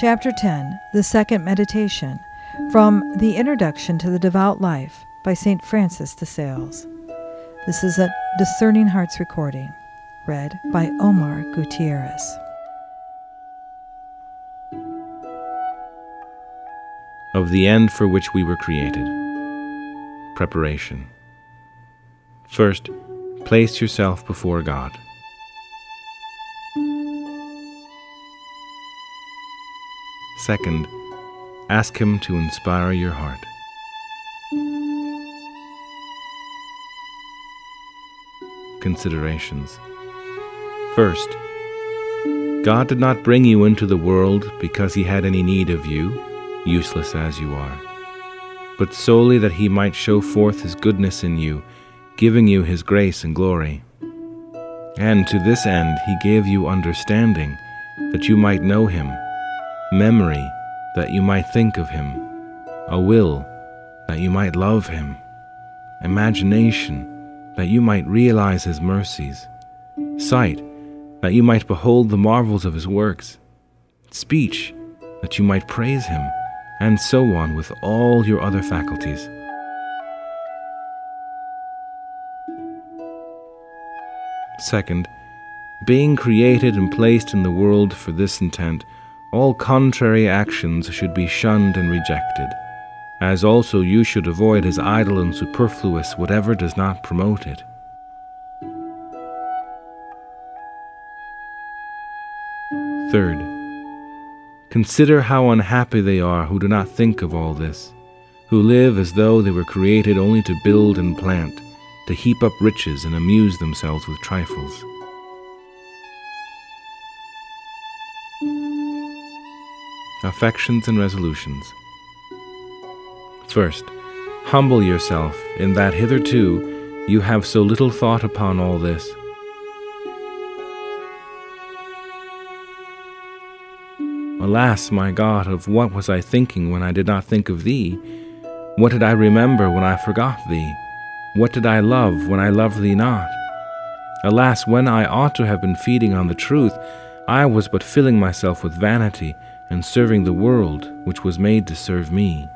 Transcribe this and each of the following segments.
Chapter 10 The Second Meditation from The Introduction to the Devout Life by St. Francis de Sales. This is a Discerning Hearts recording, read by Omar Gutierrez. Of the end for which we were created. Preparation. First, place yourself before God. Second, ask Him to inspire your heart. Considerations. First, God did not bring you into the world because He had any need of you, useless as you are, but solely that He might show forth His goodness in you, giving you His grace and glory. And to this end He gave you understanding, that you might know Him memory that you might think of him, a will that you might love him, imagination that you might realize his mercies, sight that you might behold the marvels of his works, speech that you might praise him, and so on with all your other faculties. Second, being created and placed in the world for this intent, all contrary actions should be shunned and rejected, as also you should avoid as idle and superfluous whatever does not promote it. Third, consider how unhappy they are who do not think of all this, who live as though they were created only to build and plant, to heap up riches and amuse themselves with trifles. Affections, and resolutions. First, humble yourself in that hitherto you have so little thought upon all this. Alas, my God, of what was I thinking when I did not think of Thee? What did I remember when I forgot Thee? What did I love when I loved Thee not? Alas, when I ought to have been feeding on the truth, I was but filling myself with vanity and serving the world which was made to serve me.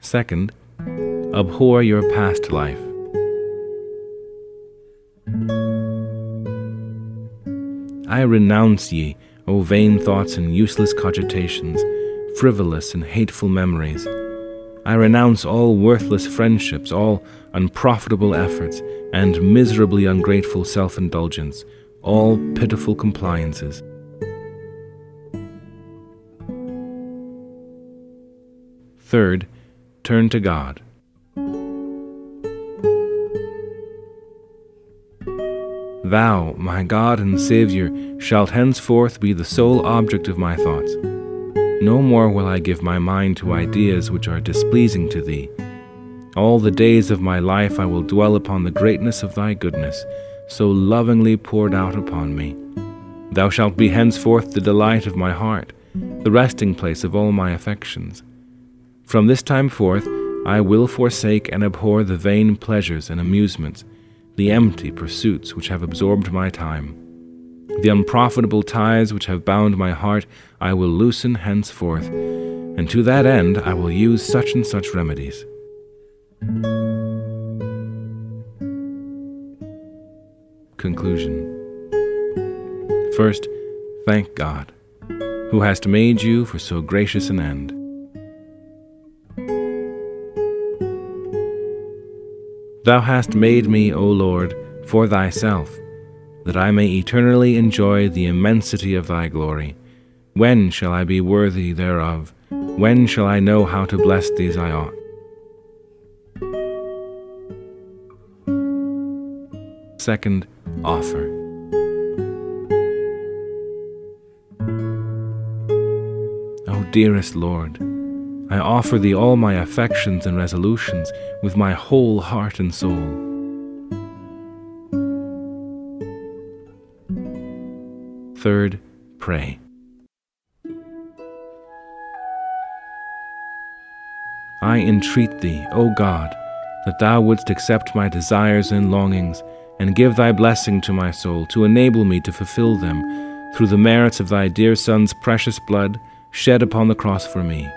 Second, abhor your past life. I renounce ye, O vain thoughts and useless cogitations, frivolous and hateful memories. I renounce all worthless friendships, all unprofitable efforts, and miserably ungrateful self indulgence, all pitiful compliances. Third, turn to God. Thou, my God and Saviour, shalt henceforth be the sole object of my thoughts. No more will I give my mind to ideas which are displeasing to Thee. All the days of my life I will dwell upon the greatness of Thy goodness, so lovingly poured out upon me. Thou shalt be henceforth the delight of my heart, the resting place of all my affections. From this time forth I will forsake and abhor the vain pleasures and amusements, the empty pursuits which have absorbed my time. The unprofitable ties which have bound my heart I will loosen henceforth, and to that end I will use such and such remedies. Conclusion First, thank God, who hast made you for so gracious an end. Thou hast made me, O Lord, for thyself that I may eternally enjoy the immensity of thy glory. When shall I be worthy thereof? When shall I know how to bless these I ought? Second, offer. O dearest Lord, I offer thee all my affections and resolutions with my whole heart and soul. Third, pray. I entreat thee, O God, that thou wouldst accept my desires and longings, and give thy blessing to my soul to enable me to fulfill them through the merits of thy dear Son's precious blood shed upon the cross for me.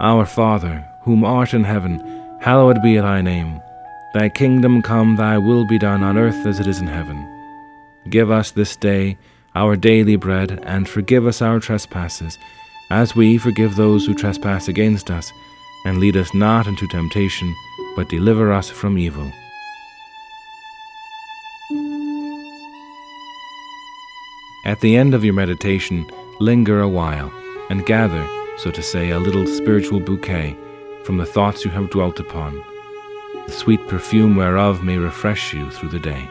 Our Father, whom art in heaven, hallowed be thy name. Thy kingdom come, thy will be done on earth as it is in heaven. Give us this day our daily bread, and forgive us our trespasses, as we forgive those who trespass against us. And lead us not into temptation, but deliver us from evil. At the end of your meditation, linger a while, and gather, so to say, a little spiritual bouquet from the thoughts you have dwelt upon, the sweet perfume whereof may refresh you through the day.